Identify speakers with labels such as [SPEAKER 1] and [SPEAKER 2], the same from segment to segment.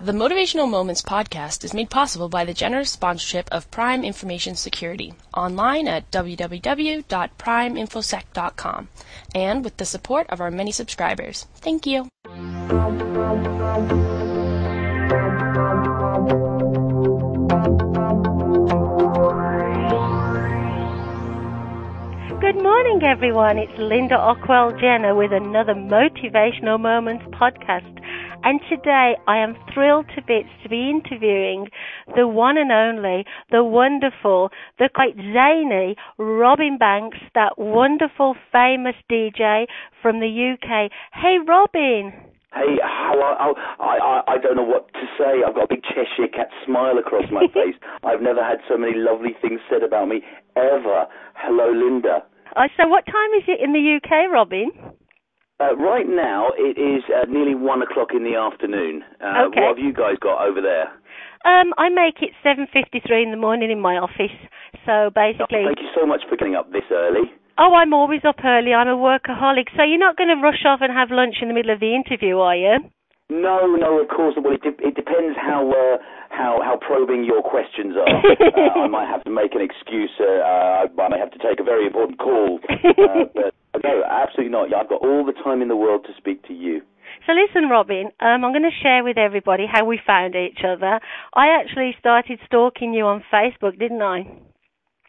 [SPEAKER 1] The Motivational Moments podcast is made possible by the generous sponsorship of Prime Information Security online at www.primeinfosec.com and with the support of our many subscribers. Thank you.
[SPEAKER 2] Good morning, everyone. It's Linda Ockwell Jenner with another Motivational Moments podcast. And today I am thrilled to bits to be interviewing the one and only, the wonderful, the quite zany Robin Banks, that wonderful, famous DJ from the UK. Hey, Robin.
[SPEAKER 3] Hey, how are, I, I, I don't know what to say. I've got a big Cheshire cat smile across my face. I've never had so many lovely things said about me ever. Hello, Linda.
[SPEAKER 2] Uh, so, what time is it in the UK, Robin?
[SPEAKER 3] Uh, right now, it is uh, nearly one o'clock in the afternoon. Uh,
[SPEAKER 2] Okay.
[SPEAKER 3] What have you guys got over there?
[SPEAKER 2] Um, I make it 7:53 in the morning in my office. So basically,
[SPEAKER 3] Thank you so much for getting up this early.
[SPEAKER 2] oh, I'm always up early. I'm a workaholic. So you're not going to rush off and have lunch in the middle of the interview, are you?
[SPEAKER 3] No, no, of course. Well, it, de- it depends how uh, how how probing your questions are. uh, I might have to make an excuse. Uh, uh, I may have to take a very important call. Uh, but no, absolutely not. I've got all the time in the world to speak to you.
[SPEAKER 2] So listen, Robin, um, I'm going to share with everybody how we found each other. I actually started stalking you on Facebook, didn't I?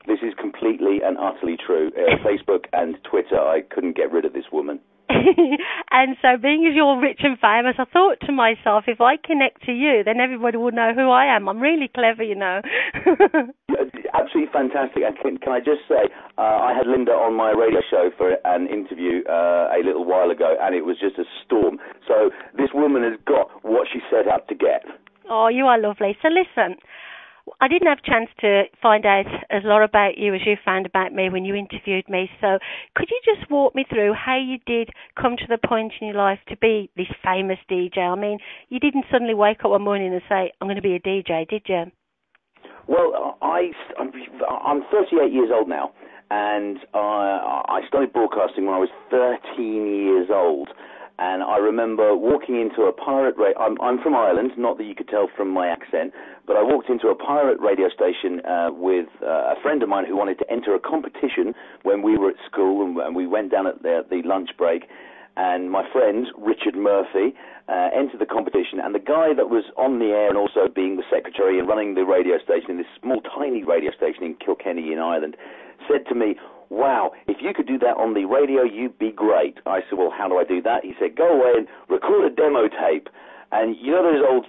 [SPEAKER 3] This is completely and utterly true. Uh, Facebook and Twitter, I couldn't get rid of this woman.
[SPEAKER 2] and so being as you're rich and famous, I thought to myself, if I connect to you, then everybody will know who I am. I'm really clever, you know.
[SPEAKER 3] Uh, Absolutely fantastic. And can, can I just say, uh, I had Linda on my radio show for an interview uh, a little while ago, and it was just a storm. So this woman has got what she set out to get.
[SPEAKER 2] oh, you are lovely. So listen, I didn't have a chance to find out as lot about you as you found about me when you interviewed me. So could you just walk me through how you did come to the point in your life to be this famous DJ? I mean, you didn't suddenly wake up one morning and say, I'm going to be a DJ, did you?
[SPEAKER 3] Well, I, I'm I'm 38 years old now, and I, I started broadcasting when I was 13 years old. And I remember walking into a pirate radio. I'm, I'm from Ireland, not that you could tell from my accent, but I walked into a pirate radio station uh, with uh, a friend of mine who wanted to enter a competition when we were at school, and, and we went down at the, the lunch break. And my friend Richard Murphy uh, entered the competition, and the guy that was on the air and also being the secretary and running the radio station in this small, tiny radio station in Kilkenny in Ireland, said to me, "Wow, if you could do that on the radio, you'd be great." I said, "Well, how do I do that?" He said, "Go away and record a demo tape." And you know those old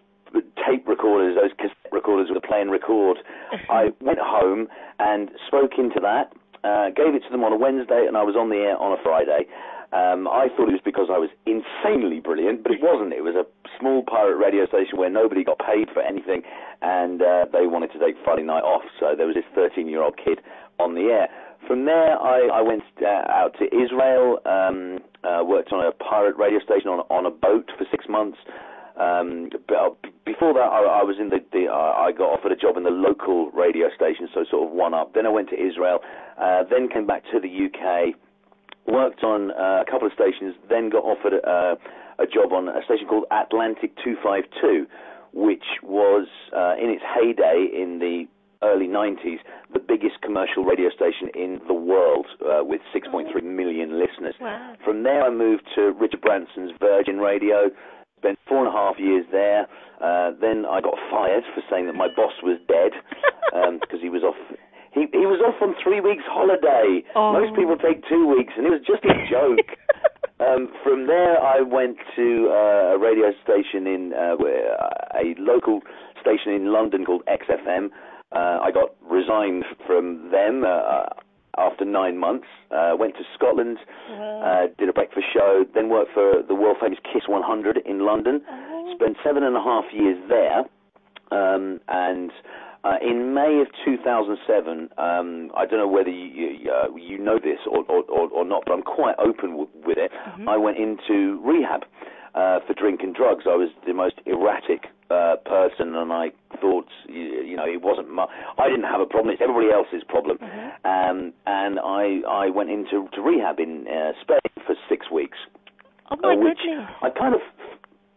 [SPEAKER 3] tape recorders, those cassette recorders with a play and record. I went home and spoke into that, uh, gave it to them on a Wednesday, and I was on the air on a Friday. Um, I thought it was because I was insanely brilliant, but it wasn't. It was a small pirate radio station where nobody got paid for anything, and uh, they wanted to take Friday night off. So there was this 13-year-old kid on the air. From there, I, I went uh, out to Israel, um, uh, worked on a pirate radio station on, on a boat for six months. Um, uh, before that, I, I was in the, the uh, I got offered a job in the local radio station, so sort of one up. Then I went to Israel, uh, then came back to the UK, worked on uh, a couple of stations, then got offered uh, a job on a station called Atlantic 252, which was uh, in its heyday in the early 90s the biggest commercial radio station in the world uh, with 6.3 million listeners.
[SPEAKER 2] Wow.
[SPEAKER 3] From there, I moved to Richard Branson's Virgin Radio. Spent four and a half years there. Uh, then I got fired for saying that my boss was dead because he was off. He he was off on three weeks holiday.
[SPEAKER 2] Oh.
[SPEAKER 3] Most people take two weeks, and it was just a joke. um, from there, I went to uh, a radio station in uh, a local station in London called XFM. Uh, I got resigned from them uh, after nine months. Uh, went to Scotland, uh, did a breakfast show, then worked for the world famous Kiss 100 in London. Spent seven and a half years there, um, and uh, in May of 2007, um, I don't know whether you you, uh, you know this or, or, or, not, but I'm quite open w- with it. I went into rehab uh, for drink and drugs. I was the most erratic uh, person, and I thought, you, know, it wasn't my. I didn't have a problem. It's everybody else's problem. Um, and I I went into to rehab in uh, Spain for six weeks
[SPEAKER 2] Oh my
[SPEAKER 3] uh, which
[SPEAKER 2] goodness.
[SPEAKER 3] I kind of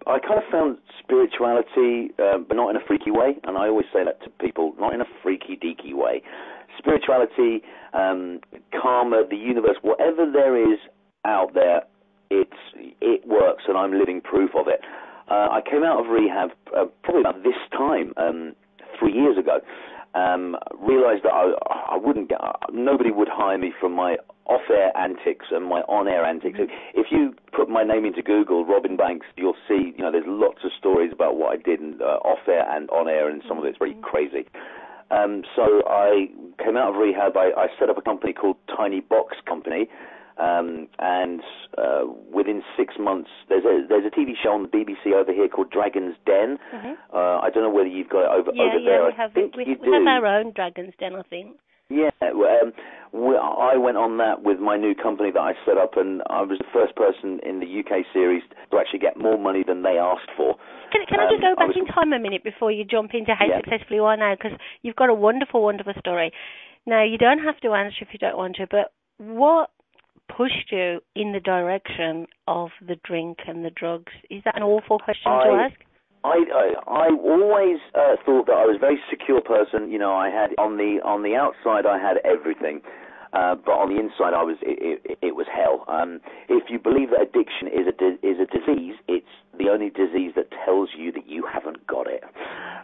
[SPEAKER 3] I kind of found spirituality, uh, but not in a freaky way. And I always say that to people, not in a freaky deaky way. Spirituality, um, karma, the universe, whatever there is out there, it's it works, and I'm living proof of it. Uh, I came out of rehab uh, probably about this time, um, three years ago. Um, realized that I, I wouldn't get, nobody would hire me from my off-air antics and my on-air antics. If you put my name into Google, Robin Banks, you'll see, you know, there's lots of stories about what I did in, uh, off-air and on-air, and some of it's very crazy. Um, so I came out of rehab. I, I set up a company called Tiny Box Company, um, and uh, within six months, there's a there's a TV show on the BBC over here called Dragon's Den.
[SPEAKER 2] Mhm.
[SPEAKER 3] Uh, I don't know whether you've got it over
[SPEAKER 2] Yeah,
[SPEAKER 3] over
[SPEAKER 2] yeah,
[SPEAKER 3] there.
[SPEAKER 2] we
[SPEAKER 3] I
[SPEAKER 2] have
[SPEAKER 3] think
[SPEAKER 2] we,
[SPEAKER 3] you
[SPEAKER 2] we
[SPEAKER 3] do.
[SPEAKER 2] have our own Dragon's Den, I think.
[SPEAKER 3] Yeah, um, we, I went on that with my new company that I set up, and I was the first person in the UK series to actually get more money than they asked for.
[SPEAKER 2] Can, can I just
[SPEAKER 3] Um,
[SPEAKER 2] go back
[SPEAKER 3] was-
[SPEAKER 2] in time a minute before you jump into how
[SPEAKER 3] Yeah.
[SPEAKER 2] successful you are now? Because you've got a wonderful, wonderful story. Now, you don't have to answer if you don't want to, but what pushed you in the direction of the drink and the drugs? Is that an awful question to ask?
[SPEAKER 3] I I, I always uh, thought that I was a very secure person. You know, I had on the on the outside I had everything, uh, but on the inside I was it, it, it was hell. Um, if you believe that addiction is a di- is a disease, it's the only disease that tells you that you haven't got it.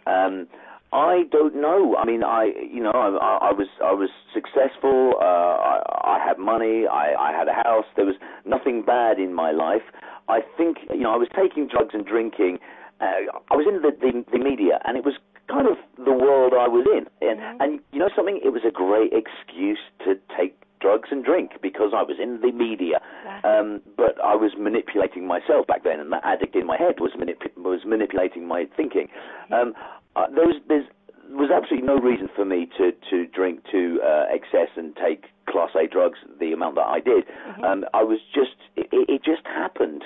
[SPEAKER 3] Um, I don't know. I mean, I you know I, I was I was successful. Uh, I, I had money. I, I had a house. There was nothing bad in my life. I think you know I was taking drugs and drinking. Uh, I was in the, the the media, and it was kind of the world I was in. And, and you know something? It was a great excuse to take drugs and drink because I was in the media. Um, but I was manipulating myself back then, and that addict in my head was manip- was manipulating my thinking. Um, uh, there was there's there was absolutely no reason for me to to drink to uh, excess and take class A drugs the amount that I did. Um, I was just it, it just happened.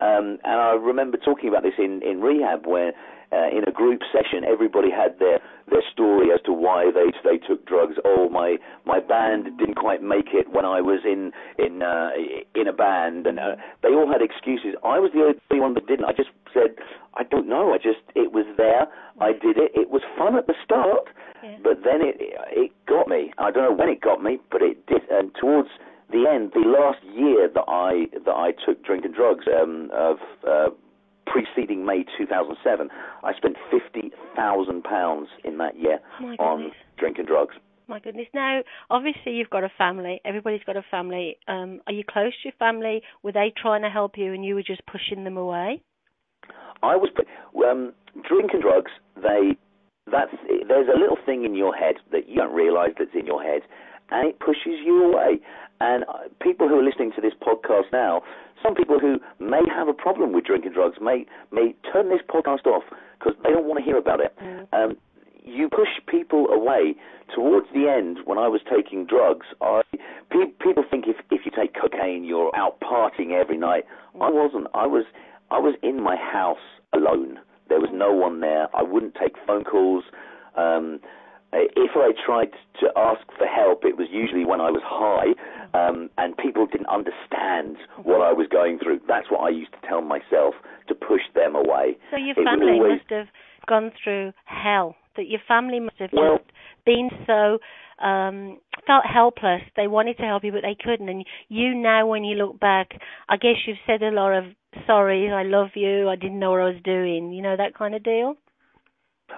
[SPEAKER 3] Um, and I remember talking about this in, in rehab where uh, in a group session everybody had their, their story as to why they they took drugs. Oh, my my band didn't quite make it when I was in in uh, in a band, and uh, they all had excuses. I was the only one that didn't. I just said I don't know. I just it was there. I did it. It was fun at the start,
[SPEAKER 2] Yeah.
[SPEAKER 3] but then it it got me. I don't know when it got me, but it did. And towards the end, the last year that I that I took drink and drugs um, of uh, preceding May 2007, I spent fifty thousand pounds in that year on drink and drugs.
[SPEAKER 2] My goodness. Now, obviously, you've got a family. Everybody's got a family. Um, are you close to your family? Were they trying to help you, and you were just pushing them away?
[SPEAKER 3] I was um, drink and drugs. They that's there's a little thing in your head that you don't realise that's in your head, and it pushes you away. And uh, people who are listening to this podcast now, some people who may have a problem with drinking drugs may may turn this podcast off because they don't want to hear about it. Um, you push people away. Towards the end, when I was taking drugs, I pe- people think if if you take cocaine, you're out partying every night. I wasn't. I was I was in my house alone. There was no one there. I wouldn't take phone calls. Um, if I tried to ask for help, it was usually when I was high, um, and people didn't understand what I was going through. That's what I used to tell myself to push them away.
[SPEAKER 2] So your
[SPEAKER 3] it
[SPEAKER 2] family
[SPEAKER 3] always...
[SPEAKER 2] must have gone through hell. That your family must have
[SPEAKER 3] Well-
[SPEAKER 2] just been so um felt helpless. They wanted to help you, but they couldn't. And you now, when you look back, I guess you've said a lot of sorry, I love you, I didn't know what I was doing. You know that kind of deal.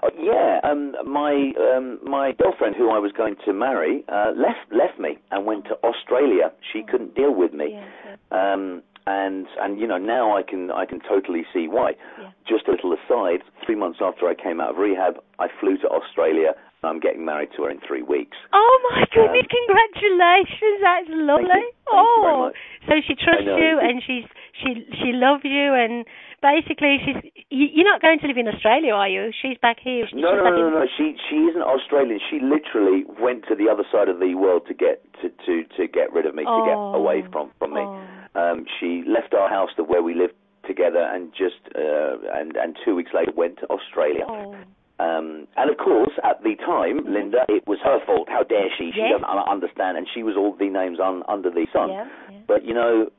[SPEAKER 3] Oh, yeah, um, my um, my girlfriend, who I was going to marry, uh, left left me and went to Australia. She couldn't deal with me,
[SPEAKER 2] Yeah, yeah.
[SPEAKER 3] um, and and you know now I can I can totally see why.
[SPEAKER 2] Yeah.
[SPEAKER 3] Just a little aside: three months after I came out of rehab, I flew to Australia. and I'm getting married to her in three weeks.
[SPEAKER 2] Oh my goodness! congratulations, that's lovely.
[SPEAKER 3] Um. Thank very
[SPEAKER 2] oh, so she trusts you, and she's she she loves you, and basically she's you're not going to live in Australia, are you? She's back here.
[SPEAKER 3] No, no, no, no. She she isn't Australian. She literally went to the other side of the world to get to to, to get rid of me, to get
[SPEAKER 2] Oh.
[SPEAKER 3] away from from me.
[SPEAKER 2] Oh.
[SPEAKER 3] Um, she left our house that where we lived together, and just uh, and and two weeks later went to Australia.
[SPEAKER 2] Oh.
[SPEAKER 3] Um, and of course, at the time, Linda, it was her fault. How dare she? She
[SPEAKER 2] Yes.
[SPEAKER 3] doesn't understand, and she was all the names un- under the sun.
[SPEAKER 2] Yeah, yeah.
[SPEAKER 3] But you know,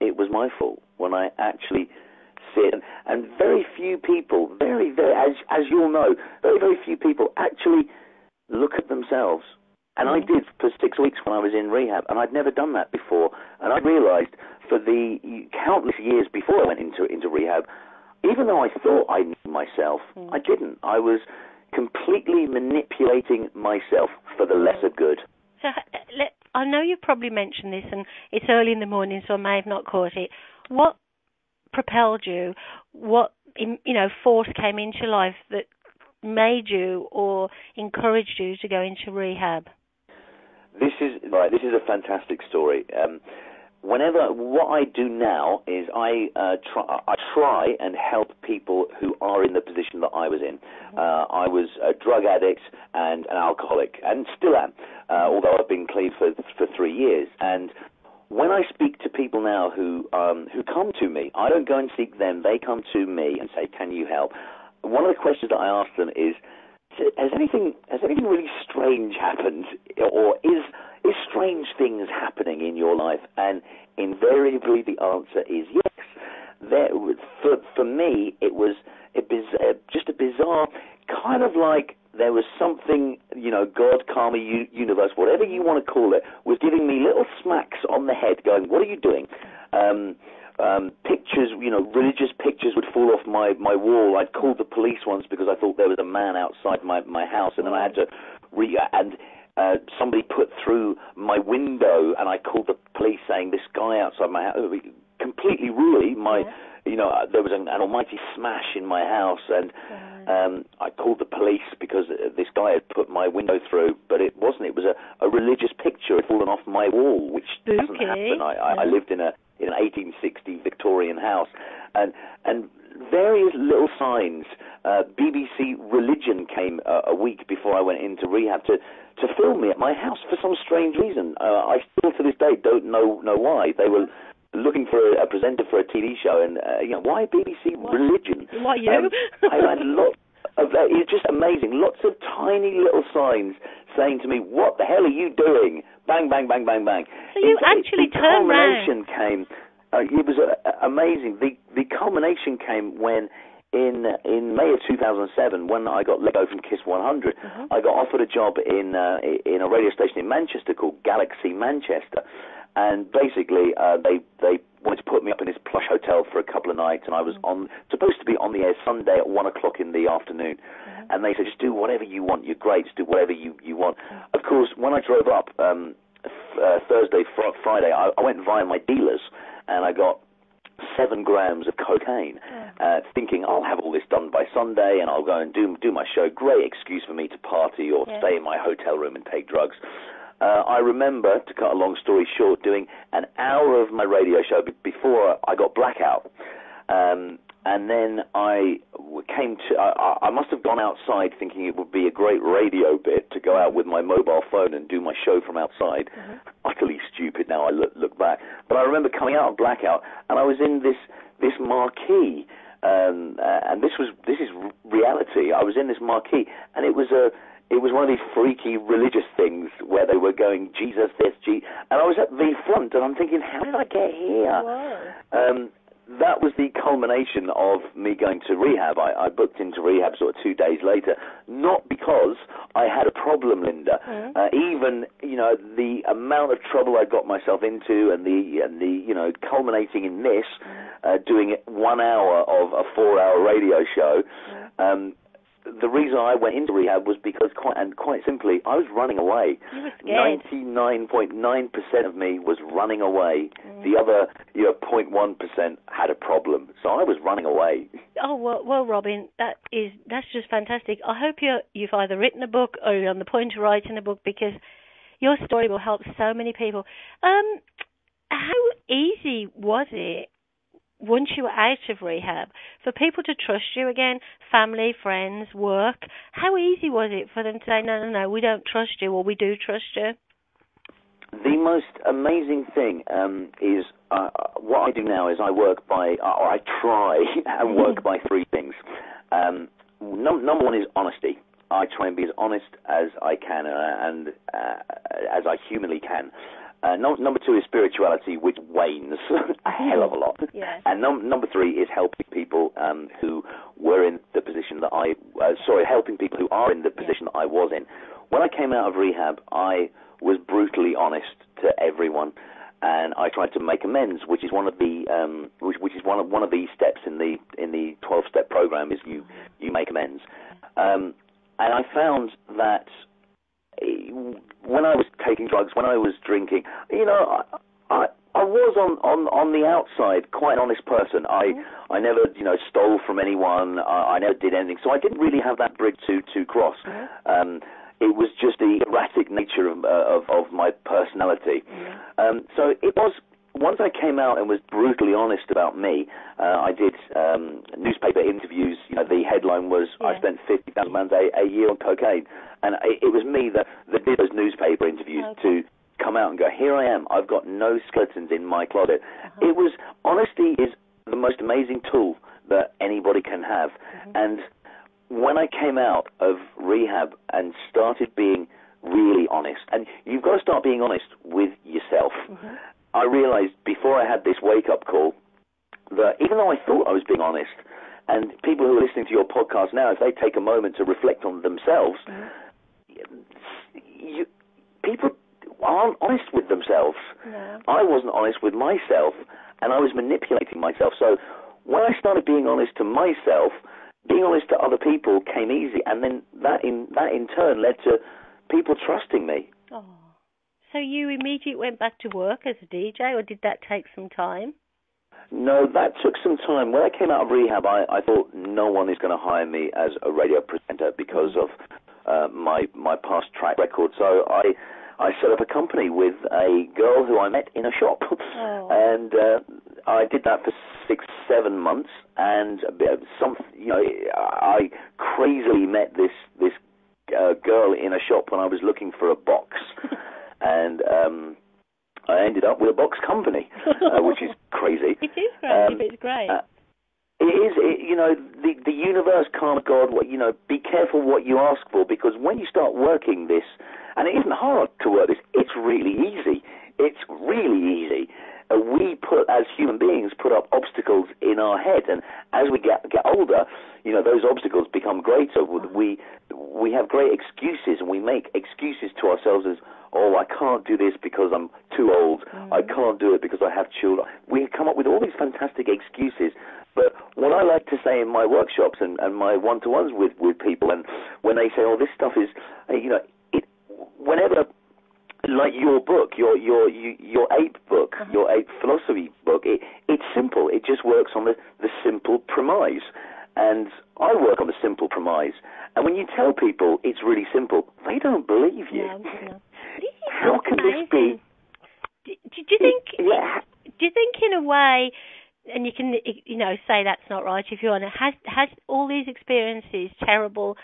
[SPEAKER 3] it was my fault when I actually And, very few people, very very as as you'll know, very very few people actually look at themselves. And I did for six weeks when I was in rehab, and I'd never done that before. And I realised for the countless years before I went into into rehab, even though I thought I knew myself, mm. I didn't. I was completely manipulating myself for the lesser good.
[SPEAKER 2] So I know you've probably mentioned this, and it's early in the morning, so I may have not caught it. What propelled you? What you know force came into your life that made you or encouraged you to go into rehab?
[SPEAKER 3] This is right. This is a fantastic story. Um, whenever what I do now is I uh, try I try and help people who are in the position that I was in. Mm-hmm. Uh, I was a drug addict and an alcoholic, and still am, uh, although I've been clean for for three years. And when I speak to people now who um, who come to me, I don't go and seek them. They come to me and say, "Can you help?" One of the questions that I ask them is, "Has anything has anything really strange happened, or is is strange things happening in your life?" And invariably, the answer is yes. There, for for me, it was a biz- just a bizarre kind of like there was something, you know, God, karma, u- universe, whatever you want to call it, was giving me little smacks on the head, going, "What are you doing?" Um, um, pictures, you know, religious pictures would fall off my my wall. I'd called the police once because I thought there was a man outside my my house, and then I had to re and. Uh, somebody put through my window, and I called the police saying this guy outside my house. Completely, really, my yeah you know, there was an, an almighty smash in my house, and um, I called the police because uh, this guy had put my window through, but it wasn't. It was a, a religious picture had fallen off my wall, which
[SPEAKER 2] Spooky.
[SPEAKER 3] doesn't happen. I, I, I lived in a in an 1860 Victorian house, and and various little signs. Uh, BBC Religion came uh, a week before I went into rehab to to film me at my house for some strange reason. Uh, I still to this day don't know know why they were looking for a, a presenter for a TV show, and uh, you know why BBC what? Religion?
[SPEAKER 2] Why you? Um,
[SPEAKER 3] I had lots of that. It's just amazing. Lots of tiny little signs saying to me, "What the hell are you doing?" Bang, bang, bang, bang, bang.
[SPEAKER 2] So you
[SPEAKER 3] the,
[SPEAKER 2] actually
[SPEAKER 3] the
[SPEAKER 2] turned
[SPEAKER 3] culmination came. Uh, it was uh, amazing. The the culmination came when in in May of 2007, when I got let go from Kiss 100, mm-hmm. I got offered a job in uh, in a radio station in Manchester called Galaxy Manchester, and basically uh, they they wanted to put me up in this plush hotel for a couple of nights, and I was on supposed to be on the air Sunday at one o'clock in the afternoon, mm-hmm. and they said just do whatever you want, you're great, just do whatever you you want. Mm-hmm. Of course, when I drove up um, f- uh, Thursday, fr- Friday, I, I went via my dealers, and I got seven grams of cocaine, uh, thinking I'll have all this done by Sunday and I'll go and do do my show. Great excuse for me to party or yeah. stay in my hotel room and take drugs. Uh, I remember, to cut a long story short, doing an hour of my radio show before I got blackout. Um, and then I came to. I, I must have gone outside thinking it would be a great radio bit to go out with my mobile phone and do my show from outside. Mm-hmm. Utterly stupid now. I look, look back, but I remember coming out of blackout, and I was in this this marquee, um, uh, and this was this is reality. I was in this marquee, and it was a it was one of these freaky religious things where they were going Jesus this Jesus, and I was at the front, and I'm thinking, how did I get here? Um, that was the culmination of me going to rehab. I, I booked into rehab sort of two days later, not because I had a problem, Linda. Mm-hmm. Uh, even you know the amount of trouble I got myself into, and the and the you know culminating in this, mm-hmm. uh, doing one hour of a four-hour radio show. Mm-hmm. Um, the reason I went into rehab was because, quite and quite simply, I was running away.
[SPEAKER 2] Ninety
[SPEAKER 3] nine point nine percent of me was running away. Mm. The other, you know, 0.1 percent had a problem. So I was running away.
[SPEAKER 2] Oh well, well, Robin, that is that's just fantastic. I hope you you've either written a book or you're on the point of writing a book because your story will help so many people. Um, how easy was it once you were out of rehab, for people to trust you again, family, friends, work, how easy was it for them to say, no, no, no, we don't trust you, or we do trust you?
[SPEAKER 3] The most amazing thing um, is uh, what I do now is I work by, uh, or I try and work by three things. Um, num- number one is honesty. I try and be as honest as I can uh, and uh, as I humanly can. Uh, no, number two is spirituality, which wanes a hell of a lot.
[SPEAKER 2] Yeah.
[SPEAKER 3] And num- number three is helping people um, who were in the position that I, uh, sorry, helping people who are in the position that I was in. When I came out of rehab, I was brutally honest to everyone, and I tried to make amends, which is one of the um, which, which is one of one of the steps in the in the 12 step program is you you make amends. Um, and I found that eh, when I was taking drugs, when I was drinking, you know, I, I, I was on, on, on the outside quite an honest person. I, I never, you know, stole from anyone. I, I never did anything. So I didn't really have that bridge to, to cross. Um, it was just the erratic nature of, uh, of, of my personality. Um, so it was came out and was brutally honest about me, uh, I did um, newspaper interviews. You know, the headline was I spent fifty thousand pounds a, a year on cocaine, and it, it was me that, that did those newspaper interviews
[SPEAKER 2] Okay.
[SPEAKER 3] to come out and go, here I am. I've got no skeletons in my closet.
[SPEAKER 2] Uh-huh.
[SPEAKER 3] It was honesty is the most amazing tool that anybody can have,
[SPEAKER 2] Mm-hmm.
[SPEAKER 3] and when I came out of rehab and started being really honest, and you've got to start being honest with yourself. I realized before I had this wake up call that even though I thought I was being honest, and people who are listening to your podcast now, if they take a moment to reflect on themselves, you, people aren't honest with themselves.
[SPEAKER 2] No.
[SPEAKER 3] I wasn't honest with myself, and I was manipulating myself. So when I started being honest to myself, being honest to other people came easy, and then that in that in turn led to people trusting me.
[SPEAKER 2] Oh. So you immediately went back to work as a DJ, or did that take some time?
[SPEAKER 3] No, that took some time. When I came out of rehab, I, I thought no one is going to hire me as a radio presenter because of uh, my my past track record. So I I set up a company with a girl who I met in a shop,
[SPEAKER 2] Oh.
[SPEAKER 3] and uh, I did that for six seven months. And of some, you know, I crazily met this this uh, girl in a shop when I was looking for a box, and um, I ended up with a box company, uh, which is crazy.
[SPEAKER 2] It is great.
[SPEAKER 3] Um,
[SPEAKER 2] it's great.
[SPEAKER 3] uh, It is, it, you know, the the universe, karma, God. What you know, be careful what you ask for because when you start working this, and it isn't hard to work this. It's really easy. It's really easy. Uh, we put, as human beings, put up obstacles in our head, and as we get get older, you know, those obstacles become greater. We we have great excuses, and we make excuses to ourselves as, oh, I can't do this because I'm too old. I can't do it because I have children. We come up with all these fantastic excuses. But what I like to say in my workshops and, and my one-to-ones with, with people, and when they say, "Oh, this stuff is," you know, it, whenever, like your book, your your your ape book, uh-huh. your ape philosophy book, it, it's simple. It just works on the the simple premise, and I work on the simple premise. And when you tell people it's really simple, they don't believe you.
[SPEAKER 2] This is
[SPEAKER 3] How can this be?
[SPEAKER 2] Do, do you think?
[SPEAKER 3] Yeah.
[SPEAKER 2] Do you think, in a way, and you can, you know, say that's not right if you want. Has has all these experiences, terrible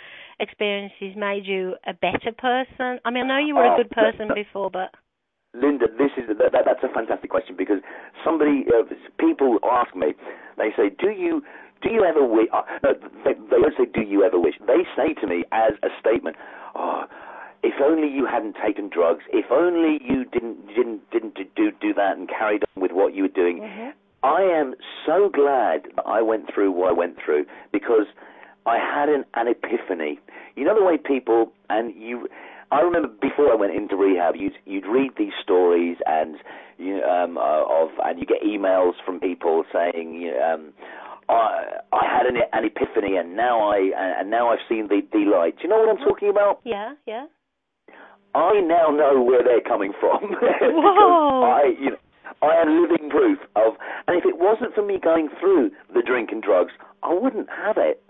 [SPEAKER 2] experiences, made you a better person? I mean, I know you were a
[SPEAKER 3] Oh,
[SPEAKER 2] good person before, but
[SPEAKER 3] Linda, this is that, that, that's a fantastic question because somebody, uh, people ask me, they say, "Do you do you ever wish?" Uh, they, they don't say, "Do you ever wish?" They say to me as a statement, "Oh, if only you hadn't taken drugs. If only you didn't didn't didn't do do that and carried on with what you were doing." I am so glad that I went through what I went through because I had an, an epiphany. You know the way people and you. I remember before I went into rehab, you'd you'd read these stories and you um, uh, of and you get emails from people saying, you know, um, I I had an, an epiphany and now I and now I've seen the the light. Do you know what I'm talking about?
[SPEAKER 2] yeah, yeah.
[SPEAKER 3] I now know where they're coming from.
[SPEAKER 2] Whoa.
[SPEAKER 3] I, you know, I am living proof of, and if it wasn't for me going through the drink and drugs, I wouldn't have it.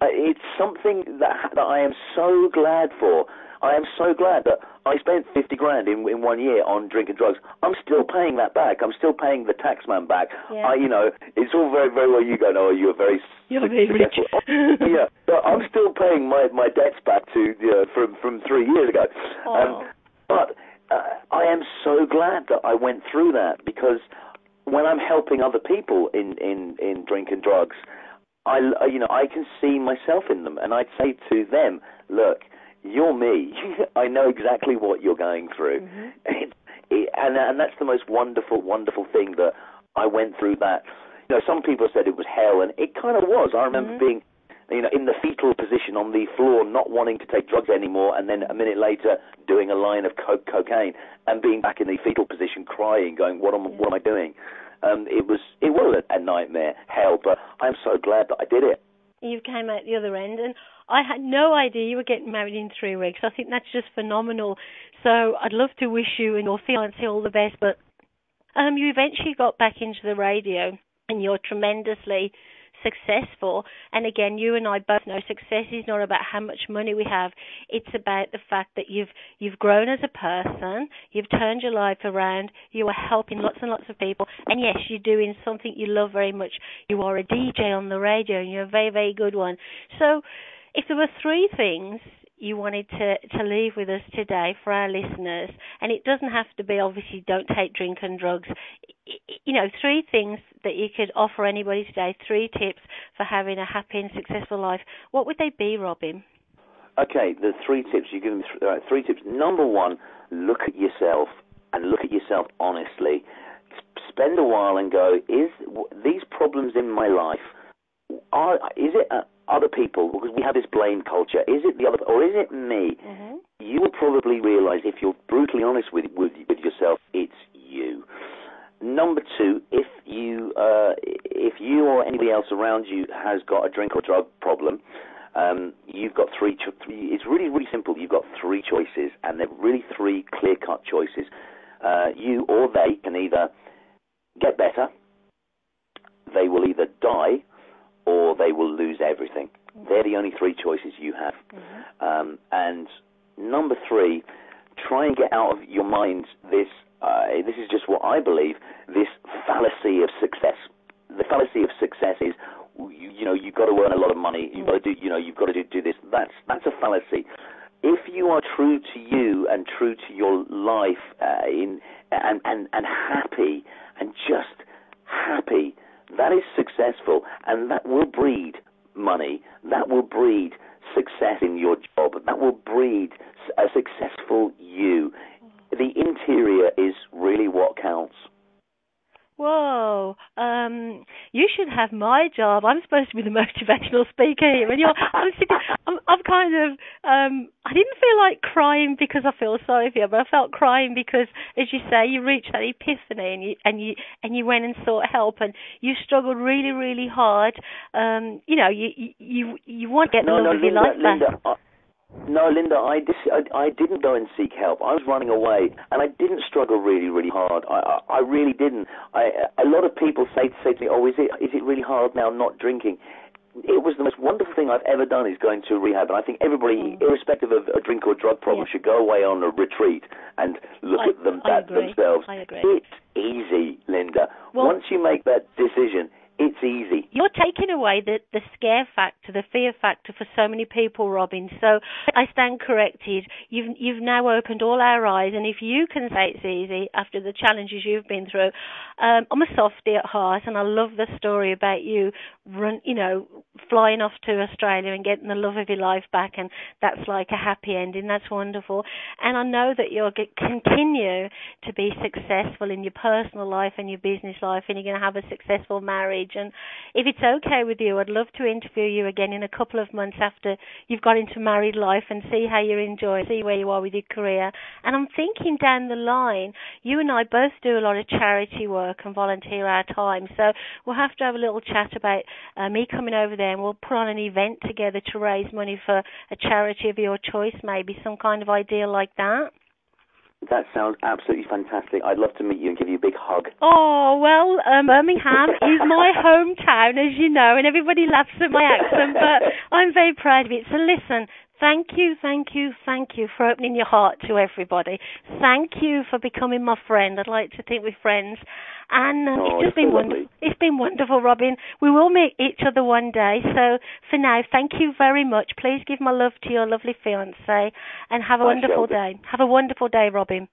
[SPEAKER 3] Uh, it's something that that I am so glad for. I am so glad that I spent fifty grand in in one year on drinking drugs. I'm still paying that back. I'm still paying the taxman back.
[SPEAKER 2] Yeah.
[SPEAKER 3] I, you know, it's all very very well. You go, no, you're very
[SPEAKER 2] You're very rich.
[SPEAKER 3] yeah, but I'm still paying my my debts back to you know, from from three years ago.
[SPEAKER 2] Oh.
[SPEAKER 3] but uh, I am so glad that I went through that because when I'm helping other people in in in drink and drugs, I you know I can see myself in them, and I'd say to them, look. You're me. I know exactly what you're going through,
[SPEAKER 2] Mm-hmm.
[SPEAKER 3] it, it, and and that's the most wonderful, wonderful thing that I went through. That you know, some people said it was hell, and it kind of was. I remember mm-hmm. being you know, in the fetal position on the floor, not wanting to take drugs anymore, and then a minute later doing a line of coke, cocaine, and being back in the fetal position, crying, going, "What am, yeah. what am I doing?" Um, it was, it was a, nightmare, hell. But I'm so glad that I did it.
[SPEAKER 2] You came out the other end, and I had no idea you were getting married in three weeks. I think that's just phenomenal. So I'd love to wish you and your fiance all the best. But um, you eventually got back into the radio, and you're tremendously successful. And again, you and I both know success is not about how much money we have. It's about the fact that you've you've grown as a person, you've turned your life around, you are helping lots and lots of people, and yes, you're doing something you love very much. You are a DJ on the radio, and you're a very very good one. So, if there were three things you wanted to, to leave with us today for our listeners, and it doesn't have to be obviously don't take drink and drugs. You know, three things that you could offer anybody today, three tips for having a happy and successful life. What would they be, Robin?
[SPEAKER 3] Okay, the three tips you give them th- uh, three tips. Number one, look at yourself and look at yourself honestly. Spend a while and go: Is these problems in my life? Are is it? A, other people because we have this blame culture. Is it the other, or is it me? Mm-hmm. You will probably realize if you're brutally honest with, with with yourself, it's you. Number two, if you uh, if you or anybody else around you has got a drink or drug problem, um, you've got three, cho- three. It's really really simple. You've got three choices, and they're really three clear cut choices. Uh, you or they can either get better, they will either die, or they will lose everything. Mm-hmm. They're the only three choices you have. Mm-hmm. Um, and number three, try and get out of your mind this. Uh, this is just what I believe. This fallacy of success. The fallacy of success is, you, you know, you've got to earn a lot of money. You've got to do, you know, you've got to do, do this. That's that's a fallacy. If you are true to you and true to your life, uh, in and and and happy and just happy that is successful, and that will breed money. That will breed success in your job. That will breed a successful you. The interior is really what counts
[SPEAKER 2] whoa, um, you should have my job. I'm supposed to be the motivational speaker here, and you're. I'm sitting. I'm, I'm kind of. Um, I didn't feel like crying because I feel sorry for you, but I felt crying because, as you say, you reached that epiphany and you and you and you went and sought help, and you struggled really, really hard. Um, you know, you you you want to get
[SPEAKER 3] no,
[SPEAKER 2] the
[SPEAKER 3] love
[SPEAKER 2] no,
[SPEAKER 3] of your
[SPEAKER 2] life
[SPEAKER 3] Linda, back. No, Linda, I, dis- I, I didn't go and seek help. I was running away, and I didn't struggle really, really hard. I, I, I really didn't. I, a lot of people say say to me, "Oh, is it is it really hard now not drinking?" It was the most wonderful thing I've ever done is going to rehab, and I think everybody, mm. irrespective of a drink or drug problem, yeah. should go away on a retreat and look
[SPEAKER 2] I,
[SPEAKER 3] at them that themselves. It's easy, Linda.
[SPEAKER 2] Well,
[SPEAKER 3] Once you make that decision, it's easy.
[SPEAKER 2] You're taking away the, the scare factor, the fear factor for so many people, Robin. So I stand corrected. You've you've now opened all our eyes, and if you can say it's easy after the challenges you've been through, um, I'm a softie at heart, and I love the story about you run, you know, flying off to Australia and getting the love of your life back, and that's like a happy ending. That's wonderful, and I know that you'll get, continue to be successful in your personal life and your business life, and you're going to have a successful marriage and if it's okay with you, I'd love to interview you again in a couple of months after you've got into married life and see how you're enjoying, see where you are with your career. And I'm thinking down the line, you and I both do a lot of charity work and volunteer our time. So we'll have to have a little chat about uh, me coming over there and we'll put on an event together to raise money for a charity of your choice, maybe some kind of idea like that.
[SPEAKER 3] That sounds absolutely fantastic. I'd love to meet you and give you a big hug.
[SPEAKER 2] Oh, well, um, Birmingham is my hometown, as you know, and everybody laughs at my accent, but I'm very proud of it. So listen, Thank you, thank you, thank you for opening your heart to everybody. Thank you for becoming my friend. I'd like to think we're friends. And um,
[SPEAKER 3] oh,
[SPEAKER 2] it's just been wonderful. It's been wonderful, Robin. We will meet each other one day. So for now, thank you very much. Please give my love to your lovely fiance and have a
[SPEAKER 3] I
[SPEAKER 2] wonderful day. Have a wonderful day, Robin.